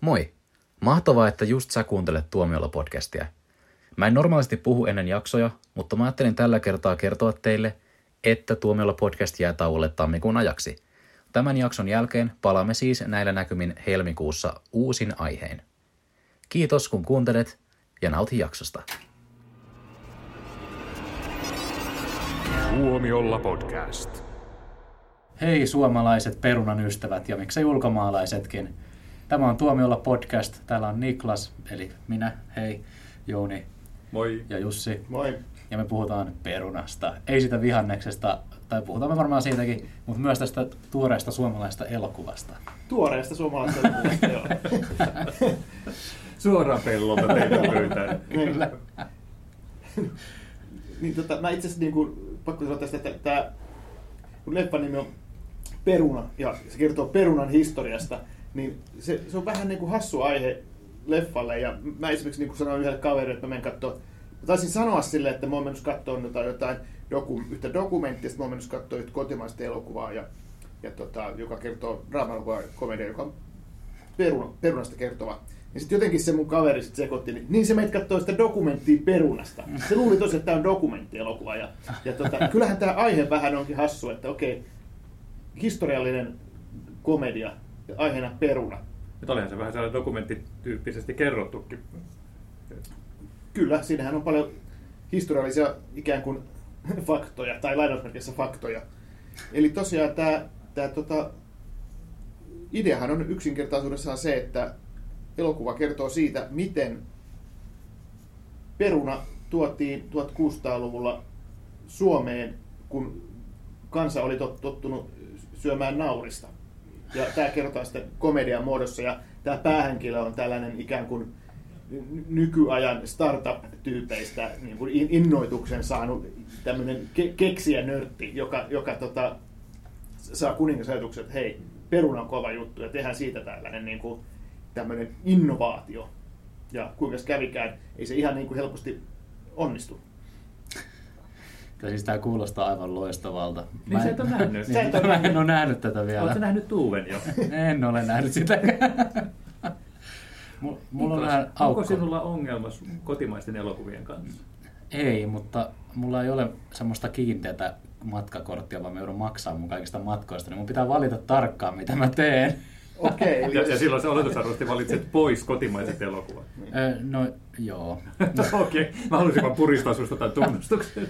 Moi! Mahtavaa, että just sä kuuntelet Tuomiolla-podcastia. Mä en normaalisti puhu ennen jaksoja, mutta mä ajattelin tällä kertaa kertoa teille, että Tuomiolla-podcast jää tauolle tammikuun ajaksi. Tämän jakson jälkeen palaamme siis näillä näkymin helmikuussa uusin aiheen. Kiitos kun kuuntelet ja nauti jaksosta. Tuomiolla podcast. Hei suomalaiset perunan ystävät ja miksei ulkomaalaisetkin. Tämä on Tuomiolla podcast. Täällä on Niklas, eli minä, hei, Jouni Moi. ja Jussi. Moi. Ja me puhutaan perunasta. Ei sitä vihanneksesta, tai puhutaan me varmaan siitäkin, mutta myös tästä tuoreesta suomalaisesta elokuvasta. Tuoreesta suomalaisesta elokuvasta, joo. Suoraan pellolta teidän pöytään. Kyllä. niin tota, mä itse asiassa niin kuin, pakko sanoa tästä, että tämä, kun leffan nimi on Peruna, ja se kertoo perunan historiasta, niin se, se on vähän niin kuin hassu aihe leffalle, ja mä esimerkiksi niin sanoin yhdelle kaverille, että mä menen katsoa, mä taisin sanoa sille, että mä oon mennyt katsoa jotain, jotain doku, yhtä dokumenttia, sitten mä oon mennyt katsoa yhtä kotimaista elokuvaa, ja, ja tota, joka kertoo draama komedia, joka on peruna, perunasta kertova. Ja sitten jotenkin se mun kaveri sit sekoitti, niin, niin se meitä katsoo sitä dokumenttia perunasta. Se luuli tosiaan, että tämä on dokumenttielokuva. Ja, ja tota, kyllähän tämä aihe vähän onkin hassu, että okei, historiallinen komedia aiheena peruna. Nyt olihan se vähän sellainen dokumenttityyppisesti kerrottukin. Kyllä, siinähän on paljon historiallisia ikään kuin faktoja, tai lainausmerkissä faktoja. Eli tosiaan tämä, tämä tota, ideahan on yksinkertaisuudessaan se, että elokuva kertoo siitä, miten peruna tuotiin 1600-luvulla Suomeen, kun kansa oli tot, tottunut syömään naurista. Ja tämä kerrotaan sitten komedian muodossa, ja tämä päähenkilö on tällainen ikään kuin nykyajan startup-tyypeistä niin kuin innoituksen saanut tämmöinen ke- keksijänörtti, joka, joka tota, saa kuningasajatukset, että hei, peruna on kova juttu, ja tehdään siitä tällainen niin kuin, tämmöinen innovaatio. Ja kuinka kävikään, ei se ihan niin kuin helposti onnistu. Kyllä siis tämä kuulostaa aivan loistavalta. Niin sä et ole nähnyt. Sä et ole Mä en ole nähnyt tätä vielä. Oletko nähnyt Tuuven jo? En ole nähnyt sitä. Mulla mulla on vähän Onko aukko. sinulla ongelma su- kotimaisten elokuvien kanssa? Ei, mutta mulla ei ole semmoista kiinteätä matkakorttia, vaan mä joudun maksaa mun kaikista matkoista, niin mun pitää valita tarkkaan, mitä mä teen. Okei, eli Ja, ja silloin se oletusarvoisesti valitset pois kotimaiset elokuvat. Ö, no joo. No, Okei, okay. mä halusin vaan puristaa susta tämän tunnustuksen.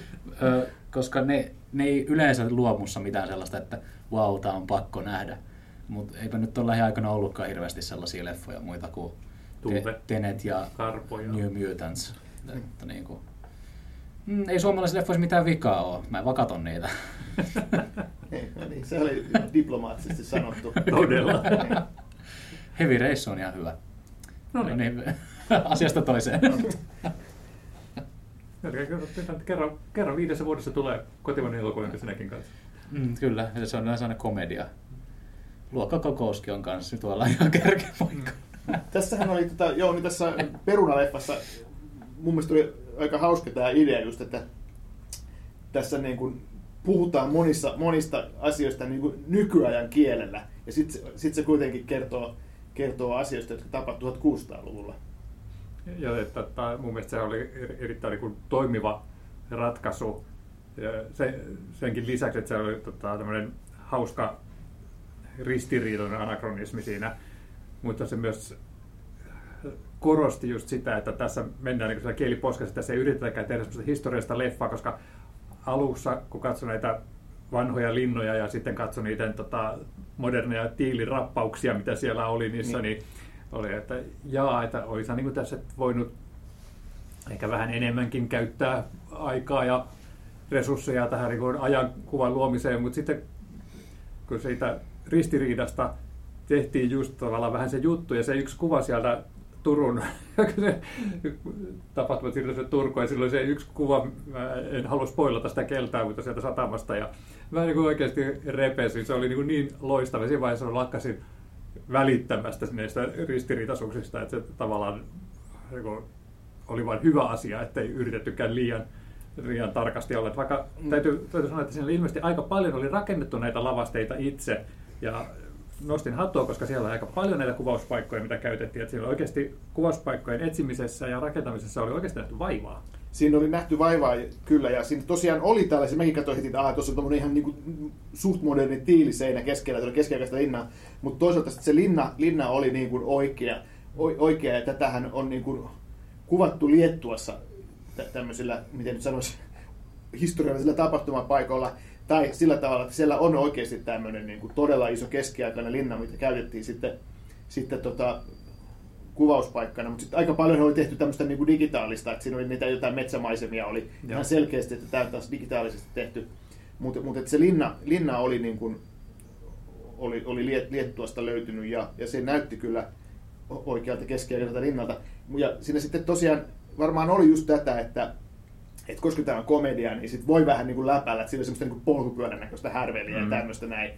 Koska ne, ne ei yleensä luo mussa mitään sellaista, että wow, tää on pakko nähdä. Mutta eipä nyt ole lähiaikoina ollutkaan hirveästi sellaisia leffoja muita kuin Tuve. Tenet ja Karpoja. New Mutants. Että niin kuin, mm, ei suomalaisissa leffoissa mitään vikaa ole. Mä en vaan katon niitä. No niin, se oli diplomaattisesti sanottu. Todella. Heavy Race on ihan hyvä. No niin. Asiasta toiseen. Kerran, kerran viidessä vuodessa tulee kotimainen elokuva, jonka sinäkin kanssa. Mm, kyllä, ja se on yleensä aina komedia. Luokkakokouskin on kanssa tuolla ihan kärkipaikka. Tässähän oli, tota, joo, niin tässä perunaleffassa mun mielestä oli aika hauska tämä idea just, että tässä niin kuin puhutaan monissa, monista asioista niin kuin nykyajan kielellä, ja sitten sit se kuitenkin kertoo, kertoo asioista, jotka tapahtuivat 1600-luvulla. Ja että, että mun mielestä se oli eri- erittäin niin toimiva ratkaisu. Ja se, senkin lisäksi, että se oli tota, tämmöinen hauska ristiriitainen anakronismi siinä, mutta se myös korosti just sitä, että tässä mennään niin kieliposkassa, tässä ei yritetäkään tehdä semmoista historiallista leffaa, koska alussa, kun katsoi näitä vanhoja linnoja ja sitten katsoi niiden tota, moderneja tiilirappauksia, mitä siellä oli niissä, niin, Niin. oli, että jaa, että olisi niin tässä voinut ehkä vähän enemmänkin käyttää aikaa ja resursseja tähän niin ajankuvan luomiseen, mutta sitten kun siitä ristiriidasta tehtiin just tavallaan vähän se juttu ja se yksi kuva sieltä Turun, tapahtumat siirtyivät Turkuun. Ja silloin se yksi kuva, mä en halua spoilata sitä keltää, mutta sieltä satamasta. Ja mä niin kuin oikeasti repesin, se oli niin, kuin niin loistava, siinä vaiheessa lakkasin välittämästä näistä ristiriitaisuuksista, että se tavallaan niin kuin, oli vain hyvä asia, ettei yritettykään liian, liian tarkasti olla. Että Vaikka täytyy, täytyy sanoa, että siinä ilmeisesti aika paljon oli rakennettu näitä lavasteita itse, ja nostin hattua, koska siellä on aika paljon näitä kuvauspaikkoja, mitä käytettiin. Että siellä oikeasti kuvauspaikkojen etsimisessä ja rakentamisessa oli oikeasti nähty vaivaa. Siinä oli nähty vaivaa kyllä, ja siinä tosiaan oli tällaisia, mekin katsoin heti, että tuossa on ihan niin kuin, suht moderni tiiliseinä keskellä, oli keskiaikaista linnaa, mutta toisaalta se linna, linna oli niin kuin oikea, oikea, ja tätähän on niin kuin kuvattu Liettuassa tämmöisillä, miten nyt sanoisi, historiallisilla tapahtumapaikoilla, tai sillä tavalla, että siellä on oikeasti tämmöinen niin kuin todella iso keskiaikainen linna, mitä käytettiin sitten, sitten tota, kuvauspaikkana, mutta sitten aika paljon oli tehty tämmöistä niin kuin digitaalista, että siinä oli niitä jotain metsämaisemia, oli Joo. ihan selkeästi, että tämä on taas digitaalisesti tehty. Mutta, mutta että se linna, linna oli, niin kuin, oli, oli Liettuasta löytynyt ja, ja se näytti kyllä oikealta keskiaikaiselta linnalta. Ja siinä sitten tosiaan varmaan oli just tätä, että, että koska tämä on komedia, niin sit voi vähän niin kuin että siinä on semmoista niin polkupyörän näköistä härveliä mm. ja tämmöistä näin.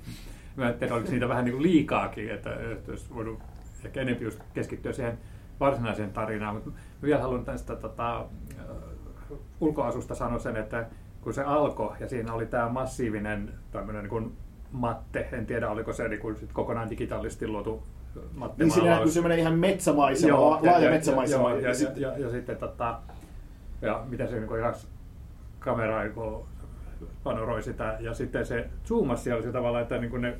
Mä ajattelin, oliko niitä vähän niin kuin liikaakin, että, että olisi voinut ehkä enemmän just keskittyä siihen varsinaiseen tarinaan, mutta vielä haluan tästä tota, ulkoasusta sanoa sen, että kun se alkoi ja siinä oli tämä massiivinen tämmöinen niin matte, en tiedä oliko se niin kuin sit kokonaan digitaalisesti luotu matte Niin siinä näkyy semmoinen ihan metsämaisema, joo, laaja ja, metsämaisema. Ja, ja, ja, ja, ja, ja, sitten tota, ja miten se niin ihan kamera panoroi sitä. Ja sitten se zoomasi siellä sillä tavalla, että niin ne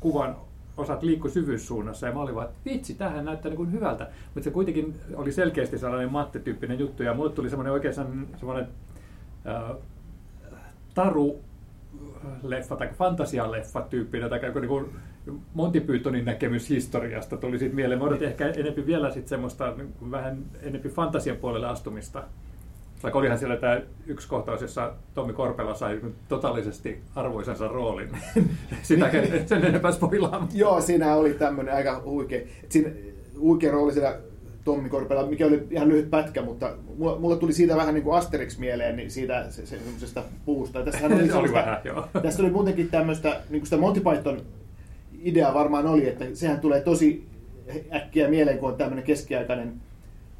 kuvan osat liikkui syvyyssuunnassa. Ja mä olin vaan, että vitsi, tähän näyttää niin hyvältä. Mutta se kuitenkin oli selkeästi sellainen mattetyyppinen juttu. Ja mulle tuli semmoinen oikeastaan semmoinen äh, taru leffa tai fantasialeffa tyyppinen, tai niin kuin Monty Pythonin näkemys historiasta tuli siitä mieleen. Mä odotin ehkä enempi vielä sit semmoista niin vähän enempi fantasian puolelle astumista. Vaikka olihan siellä tämä yksi kohtaus, jossa Tommi Korpela sai totaalisesti arvoisensa roolin. Sitä sen enempää spoilaamaan. Joo, siinä oli tämmöinen aika huikea. Siinä huikea rooli siellä Tommi Korpela, mikä oli ihan lyhyt pätkä, mutta mulle tuli siitä vähän niin kuin Asterix mieleen niin siitä se, se, semmoisesta puusta. Tässä oli, oli vähän, joo. Tässä oli muutenkin tämmöistä, niin kuin sitä Monty Python idea varmaan oli, että sehän tulee tosi äkkiä mieleen, kun on tämmöinen keskiaikainen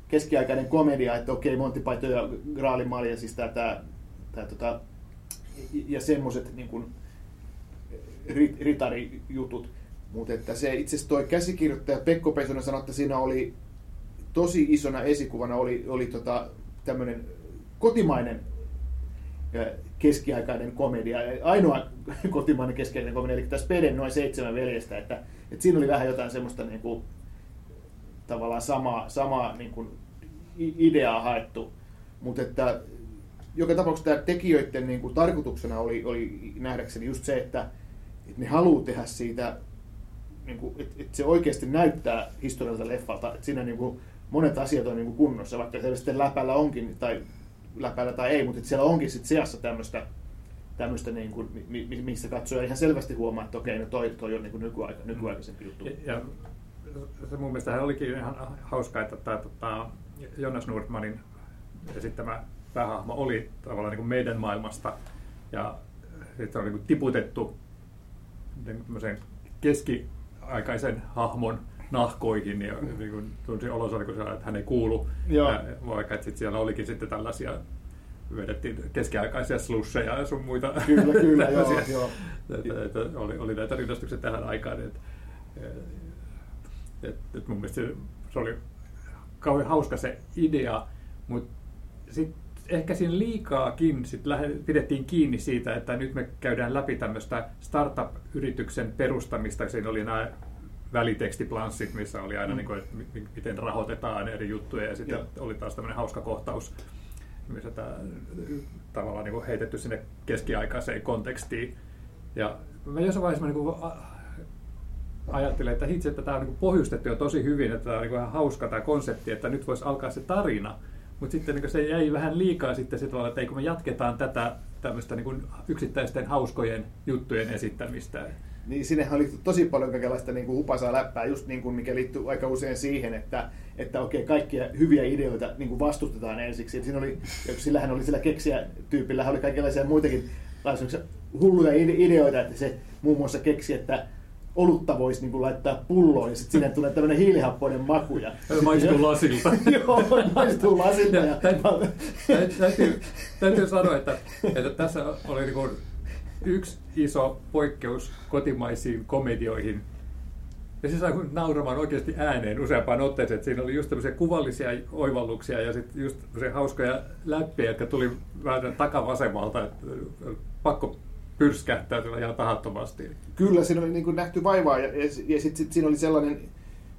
keskiaikainen komedia, että okei, Monty Python ja Graalin Malja, siis tää, tää, tää, tota, ja semmoiset niin ritarijutut. Mutta että se itse asiassa toi käsikirjoittaja Pekko Pesonen sanoi, että siinä oli tosi isona esikuvana oli, oli tota, tämmöinen kotimainen keskiaikainen komedia. Ainoa kotimainen keskiaikainen komedia, eli tässä Peden noin seitsemän veljestä, että, että siinä oli vähän jotain semmoista niin kuin, tavallaan samaa, samaa niin kuin ideaa haettu, mutta että joka tapauksessa tämä tekijöiden niin kuin, tarkoituksena oli, oli nähdäkseni just se, että, että ne haluaa tehdä siitä, niin kuin, että, että se oikeasti näyttää historialta leffalta, että siinä niin kuin, monet asiat on niin kuin kunnossa, vaikka se sitten läpällä onkin, tai läpällä tai ei, mutta siellä onkin sitten seassa tämmöistä, tämmöistä niin kuin, mistä katsoja ihan selvästi huomaa, että okei, no toi, toi on niin kuin nykyaika, nykyaikaisempi juttu. Ja, se mun mielestä olikin ihan hauskaa, että tämä tota, Jonas Nordmanin esittämä päähahmo oli tavallaan niin kuin meidän maailmasta ja sitten on niin kuin tiputettu keskiaikaisen hahmon nahkoihin ja niin kuin tunsi kun että hän ei kuulu, ja, vaikka että sit siellä olikin sitten tällaisia vedettiin keskiaikaisia slusseja ja sun muita. Kyllä, kyllä, joo, joo. Että, että oli, oli näitä rinnastuksia tähän aikaan. Että, et, et mun mielestä se, se oli kauhean hauska se idea, mutta sitten ehkä siinä liikaakin sit pidettiin kiinni siitä, että nyt me käydään läpi tämmöistä startup-yrityksen perustamista. Siinä oli nämä välitekstiplanssit, missä oli aina, mm. niin kuin, että miten rahoitetaan eri juttuja, ja sitten Joo. oli taas tämmöinen hauska kohtaus, missä tämä tavallaan niin kuin heitetty sinne keskiaikaiseen kontekstiin. Ja mä jossain vaiheessa mä niin kuin ajattelin, että hitsi, että tämä on niin pohjustettu jo tosi hyvin, että tämä on niin ihan hauska tämä konsepti, että nyt voisi alkaa se tarina. Mutta sitten niin se jäi vähän liikaa sitten se että ei kun me jatketaan tätä tämmöistä niin yksittäisten hauskojen juttujen esittämistä. Niin sinnehän oli tosi paljon kaikenlaista niin kuin hupasaa läppää, just niin kuin mikä liittyy aika usein siihen, että, että okei, kaikkia hyviä ideoita niin kuin vastustetaan ensiksi. Et siinä oli, sillähän oli sillä keksiä tyypillä oli kaikenlaisia muitakin hulluja ideoita, että se muun muassa keksi, että olutta voisi niin kuin laittaa pulloon ja sitten sinne tulee tämmöinen hiilihappoinen maku. Ja, maistuu lasilta. Joo, maistuu lasilta. ja, täytyy, täytyy sanoa, että, että tässä oli niin kuin yksi iso poikkeus kotimaisiin komedioihin. Ja se sai nauramaan oikeasti ääneen useampaan otteeseen, että siinä oli just tämmöisiä kuvallisia oivalluksia ja sitten just hauskoja läppiä, jotka tuli vähän takavasemmalta, että pakko pyrskähtää sillä ihan tahattomasti. Kyllä, siinä oli niin nähty vaivaa ja, ja, ja sitten sit siinä oli sellainen,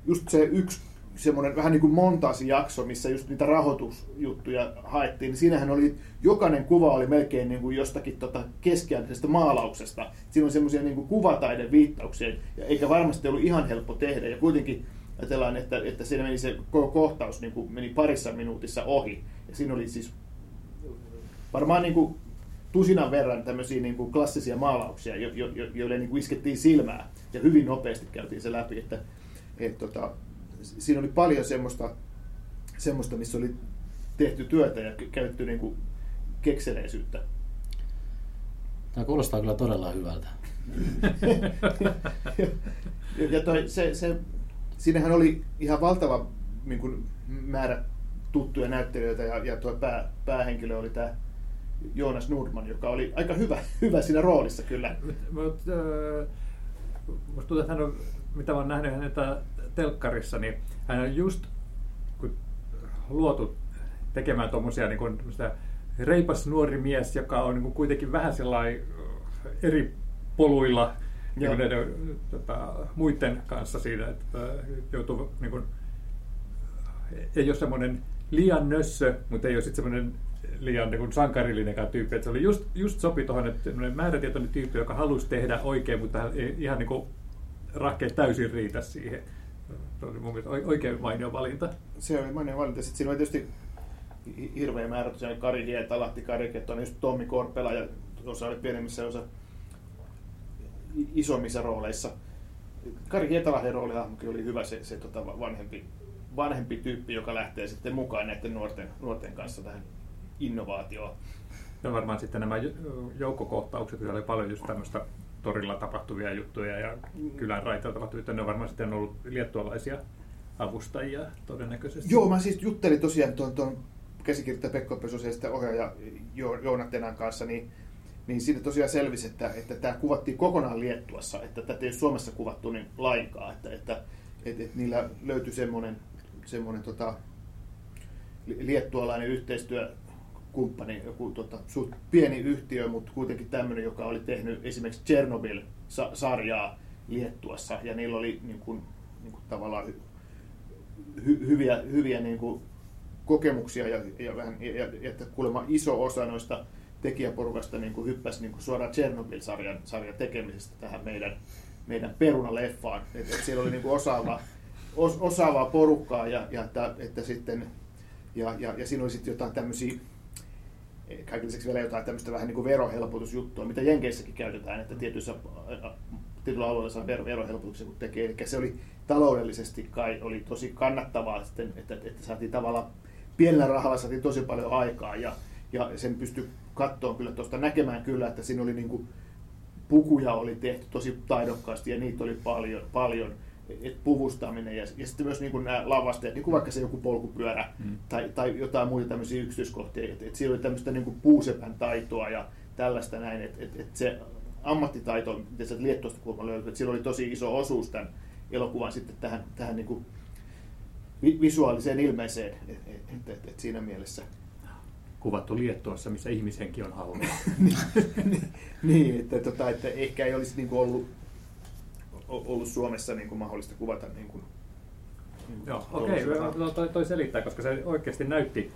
just se yksi semmoinen vähän niin kuin montaasijakso, missä just niitä rahoitusjuttuja haettiin, niin siinähän oli, jokainen kuva oli melkein niin kuin jostakin tota keskiaikaisesta maalauksesta. Siinä on semmoisia niin kuvataiden viittauksia, ja eikä varmasti ollut ihan helppo tehdä, ja kuitenkin ajatellaan, että, että siinä meni se kohtaus niin kuin meni parissa minuutissa ohi, ja siinä oli siis varmaan niin kuin tusinan verran tämmöisiä niin kuin klassisia maalauksia, jo, jo, jo, joille niin kuin iskettiin silmää, ja hyvin nopeasti käytiin se läpi, että et, tota, siinä oli paljon semmoista, semmoista, missä oli tehty työtä ja käytetty niin kuin kekseleisyyttä. Tämä kuulostaa kyllä todella hyvältä. ja toi, se, se, siinähän oli ihan valtava niin kuin, määrä tuttuja näyttelijöitä ja, ja tuo pää, päähenkilö oli tämä Joonas Nordman, joka oli aika hyvä, hyvä siinä roolissa kyllä. Mutta äh, musta tuntuu, että hän on, mitä olen nähnyt hänen telkkarissa, niin hän on just kun luotu tekemään tuommoisia niin kuin, reipas nuori mies, joka on niin kuin kuitenkin vähän sellainen eri poluilla niin näiden, tota, muiden kanssa siinä, että joutuu niin kuin, ei ole semmoinen liian nössö, mutta ei ole sitten semmoinen liian niin kuin sankarillinen tyyppi. Että se oli just, just sopi tuohon, että määrätietoinen tyyppi, joka halusi tehdä oikein, mutta hän ei ihan niin kuin rahkeet täysin riitä siihen. Se oli mun mielestä oikein mainio valinta. Se oli mainio valinta. Sitten siinä oli tietysti hirveä määrä tosiaan Kari Dieta, Lahti Kariketto, just Tommi Korpela ja osa oli pienemmissä osa isommissa rooleissa. Kari Hietalahden roolihahmokin oli hyvä, se, se tota vanhempi, vanhempi tyyppi, joka lähtee sitten mukaan näiden nuorten, nuorten kanssa tähän innovaatioon. Ja varmaan sitten nämä joukkokohtaukset, oli paljon just tämmöistä torilla tapahtuvia juttuja ja kylän raiteilla tapahtuvia, ne on varmaan sitten ollut liettualaisia avustajia todennäköisesti. Joo, mä siis juttelin tosiaan tuon, tuon käsikirjoittaja Pekko sitten ohjaaja Joona Tenan kanssa, niin, niin siinä tosiaan selvisi, että, että tämä kuvattiin kokonaan Liettuassa, että tätä ei ole Suomessa kuvattu niin lainkaan, että, että, että, että niillä löytyi semmoinen, semmoinen tota, liettualainen yhteistyö kumppani, joku tota, suht pieni yhtiö, mutta kuitenkin tämmöinen, joka oli tehnyt esimerkiksi Chernobyl-sarjaa Liettuassa, ja niillä oli niin kuin, niin kuin tavallaan hy, hy, hyviä, hyviä niin kuin kokemuksia, ja, ja, vähän, ja, ja että kuulemma iso osa noista tekijäporukasta niin kuin hyppäsi niin kuin suoraan Chernobyl-sarjan sarjan tekemisestä tähän meidän, meidän perunaleffaan. Et, et siellä oli niin kuin osaava, os, osaavaa porukkaa, ja, ja että, että sitten ja, ja, ja siinä oli sitten jotain tämmöisiä kaiken lisäksi vielä jotain tämmöistä vähän niin kuin verohelpotusjuttua, mitä Jenkeissäkin käytetään, että tietyissä, tietyllä alueella saa vero, verohelpotuksia kun tekee. Eli se oli taloudellisesti kai oli tosi kannattavaa, sitten, että, että saatiin tavallaan pienellä rahalla saatiin tosi paljon aikaa ja, ja sen pystyi katsoa kyllä tuosta näkemään kyllä, että siinä oli niin kuin, pukuja oli tehty tosi taidokkaasti ja niitä oli paljon, paljon et puvustaminen ja, ja sitten myös niin kuin nämä lavasteet, niin kuin vaikka se joku polkupyörä mm. tai, tai jotain muita tämmöisiä yksityiskohtia, että et siinä oli tämmöistä niin kuin puusepän taitoa ja tällaista näin, että et, et se ammattitaito, mitä se Liettuosta kulma löytyi, että sillä oli tosi iso osuus tämän elokuvan sitten tähän, tähän niin kuin visuaaliseen ilmeeseen, että et, et, et siinä mielessä kuvattu Liettuassa, missä ihmishenki on halua. niin, niin että, tota, että ehkä ei olisi niin ollut ollut Suomessa niin kuin mahdollista kuvata niin kuin, niin Joo, okei, okay. no, toi, toi selittää, koska se oikeasti näytti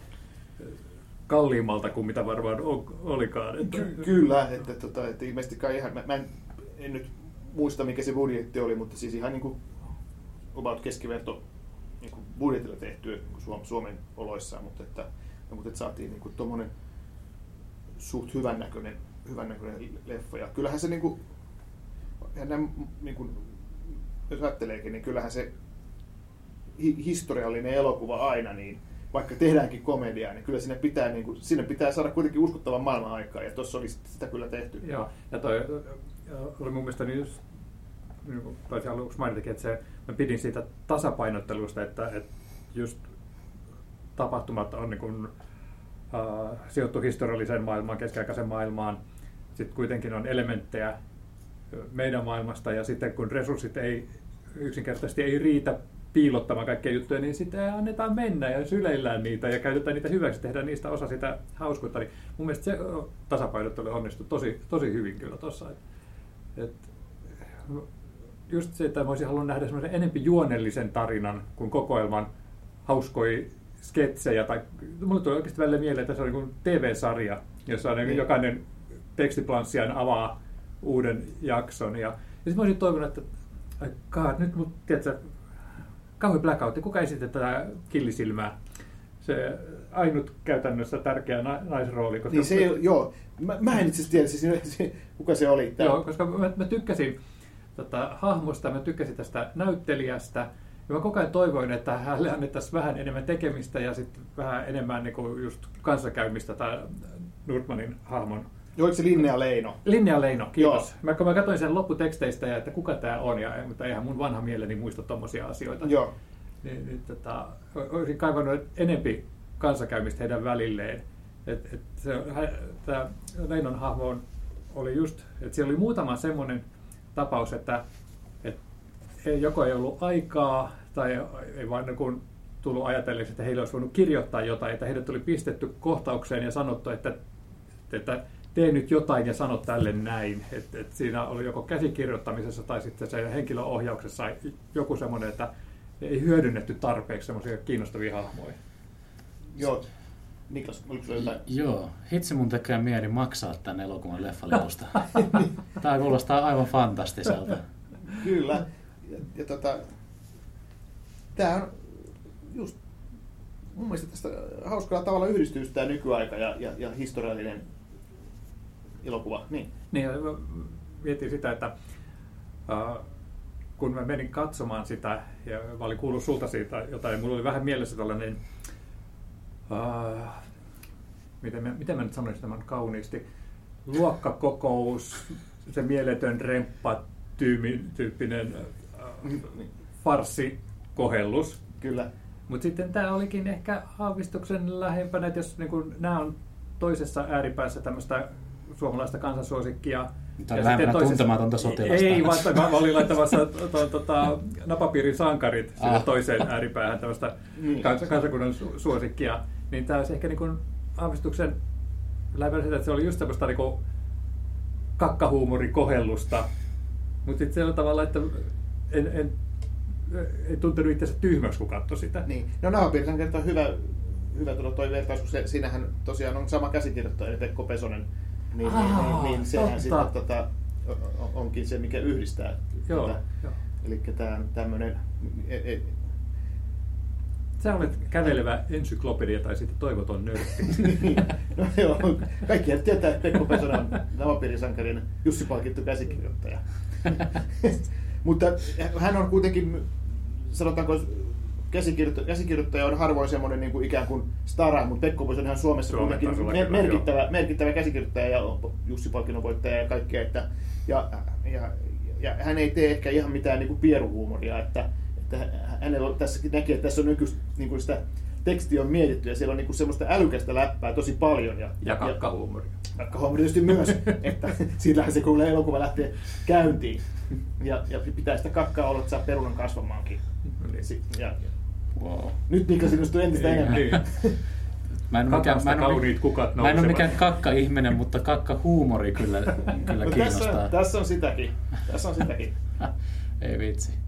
kalliimmalta kuin mitä varmaan olikaan. Että... Ky- kyllä, että, tota, että ilmeisesti kai ihan, mä, mä en, en, nyt muista mikä se budjetti oli, mutta siis ihan niin kuin about keskiverto niin kuin budjetilla tehty Suomen oloissa, mutta että, mutta että saatiin niin tuommoinen suht hyvännäköinen, hyvännäköinen leffa. Ja kyllähän se niin kuin, nämä, niin kuin, jos ajatteleekin, niin kyllähän se hi- historiallinen elokuva aina, niin vaikka tehdäänkin komediaa, niin kyllä sinne pitää, niin kuin, sinne pitää saada kuitenkin uskottavan maailman aikaa, ja tuossa oli sitä kyllä tehty. Joo, ja toi oli mun mielestä niin just, niin kuin taisin aluksi mainitakin, että se, mä pidin siitä tasapainottelusta, että, että just tapahtumat on niin kuin, uh, sijoittu historialliseen maailmaan, keskiaikaisen maailmaan, sitten kuitenkin on elementtejä meidän maailmasta ja sitten kun resurssit ei yksinkertaisesti ei riitä piilottamaan kaikkia juttuja, niin sitten annetaan mennä ja syleillään niitä ja käytetään niitä hyväksi, tehdään niistä osa sitä hauskuutta. Niin mun mielestä se tasapainottelu onnistu tosi, tosi hyvin kyllä tuossa. Et, et, just se, että mä olisin halunnut nähdä semmoisen enempi juonellisen tarinan kuin kokoelman hauskoi sketsejä. Tai, mulle tuli oikeasti välillä mieleen, että se on niin TV-sarja, jossa on niin. jokainen tekstiplanssiaan avaa uuden jakson. Ja, ja sitten mä olisin toivonut, että God, nyt mut, tiedätkö, kauhean blackoutti, kuka esittää tätä killisilmää? Se ainut käytännössä tärkeä naisrooli. Koska niin se ei, joo, mä, mä en itse asiassa tiedä, siis, kuka se oli. Tämä. Joo, koska mä, mä tykkäsin tota, hahmosta, mä tykkäsin tästä näyttelijästä, ja mä koko ajan toivoin, että hänelle annettaisiin vähän enemmän tekemistä ja sitten vähän enemmän niin kuin just kanssakäymistä tai Nurtmanin hahmon Joo, se Linnea Leino? Linnea Leino, kiitos. Joo. Mä, kun mä katsoin sen lopputeksteistä, ja että kuka tämä on, ja, mutta eihän mun vanha mieleni muista tuommoisia asioita. Joo. Niin, niin tota, olisin kaivannut enempi kanssakäymistä heidän välilleen. Et, et se, tämä Leinon hahmo on, oli just, että siellä oli muutama semmoinen tapaus, että, että joko ei ollut aikaa, tai ei vaan niin kuin tullut ajatelleeksi, että heillä olisi voinut kirjoittaa jotain, että heidät tuli pistetty kohtaukseen ja sanottu, että, että tee nyt jotain ja sano tälle näin. Et, et siinä oli joko käsikirjoittamisessa tai sitten se henkilöohjauksessa joku semmoinen, että ei hyödynnetty tarpeeksi semmoisia kiinnostavia hahmoja. Joo. Niklas, oliko sinulla jotain? Joo, hitsi mun tekee mieli maksaa tämän elokuvan leffalipusta. Tämä kuulostaa aivan fantastiselta. Kyllä. Ja, ja tota, tämä on just mun mielestä tästä hauskalla tavalla yhdistyy tämä nykyaika ja, ja, ja historiallinen elokuva. Niin. niin mietin sitä, että äh, kun mä menin katsomaan sitä, ja mä olin kuullut sulta siitä jotain, mulla oli vähän mielessä tällainen, äh, miten, mä, miten mä nyt sanoisin tämän kauniisti, luokkakokous, se mieletön remppa tyyppinen äh, farssikohellus. Kyllä. Mutta sitten tämä olikin ehkä aavistuksen lähempänä, että jos niin nämä on toisessa ääripäässä tämmöistä suomalaista kansansuosikkia. Tämä on lähempänä tuntematonta sotilasta. Ei, vaan mä olin laittamassa tota, napapiirin sankarit sinne ah. toiseen ääripäähän tämmöistä niin. kansakunnan suosikkia. Niin tämä olisi ehkä niin kuin aavistuksen lähempänä sitä, että se oli just semmoista niin kakkahuumorikohellusta. Mutta sitten sillä tavalla, että en, en ei tuntunut itse tyhmäksi, kun katsoi sitä. Niin. No napapiirin sankarit on hyvä, hyvä tulla toi vertaus, kun se, siinähän tosiaan on sama käsikirjoittaja, eli Pekko Pesonen, niin, Aa, niin, niin, niin sehän sitten tota, onkin se, mikä yhdistää. Joo, tätä. joo. Eli tämä tämmöinen... E, e, Sä olet kävelevä ensyklopedia tai sitten toivoton nörtti. no joo, kaikki tietää, että Pekko Pesonen on navapiirisankarin Jussi palkittu käsikirjoittaja. Mutta hän on kuitenkin, sanotaanko käsikirjoittaja, käsikirjoittaja on harvoin semmoinen niin kuin ikään kuin stara, mutta Pekko on ihan Suomessa Suomen kuitenkin mer- merkittävä, merkittävä käsikirjoittaja ja Jussi Palkinnon voittaja ja kaikkea. Että, ja, ja, ja, hän ei tee ehkä ihan mitään niin kuin pieruhuumoria, että, että hänellä on, tässäkin näkee, että tässä on nykyistä niin kuin sitä teksti on mietitty ja siellä on niin kuin semmoista älykästä läppää tosi paljon. Ja, ja kakkahuumoria. Kakkahuumoria tietysti myös, että sillähän se kun elokuva lähtee käyntiin. Ja, ja pitää sitä kakkaa olla, että saa perunan kasvamaankin. Niin. Ja, Wow. Nyt Mika sinusta entistä enemmän. Niin. Mä en, mikään, mä, en ole, kukat mä en ole mikään kakka-ihminen, mutta kakka-huumori kyllä, kyllä kiinnostaa. Tässä, tässä on sitäkin. Tässä on sitäkin. Ei vitsi.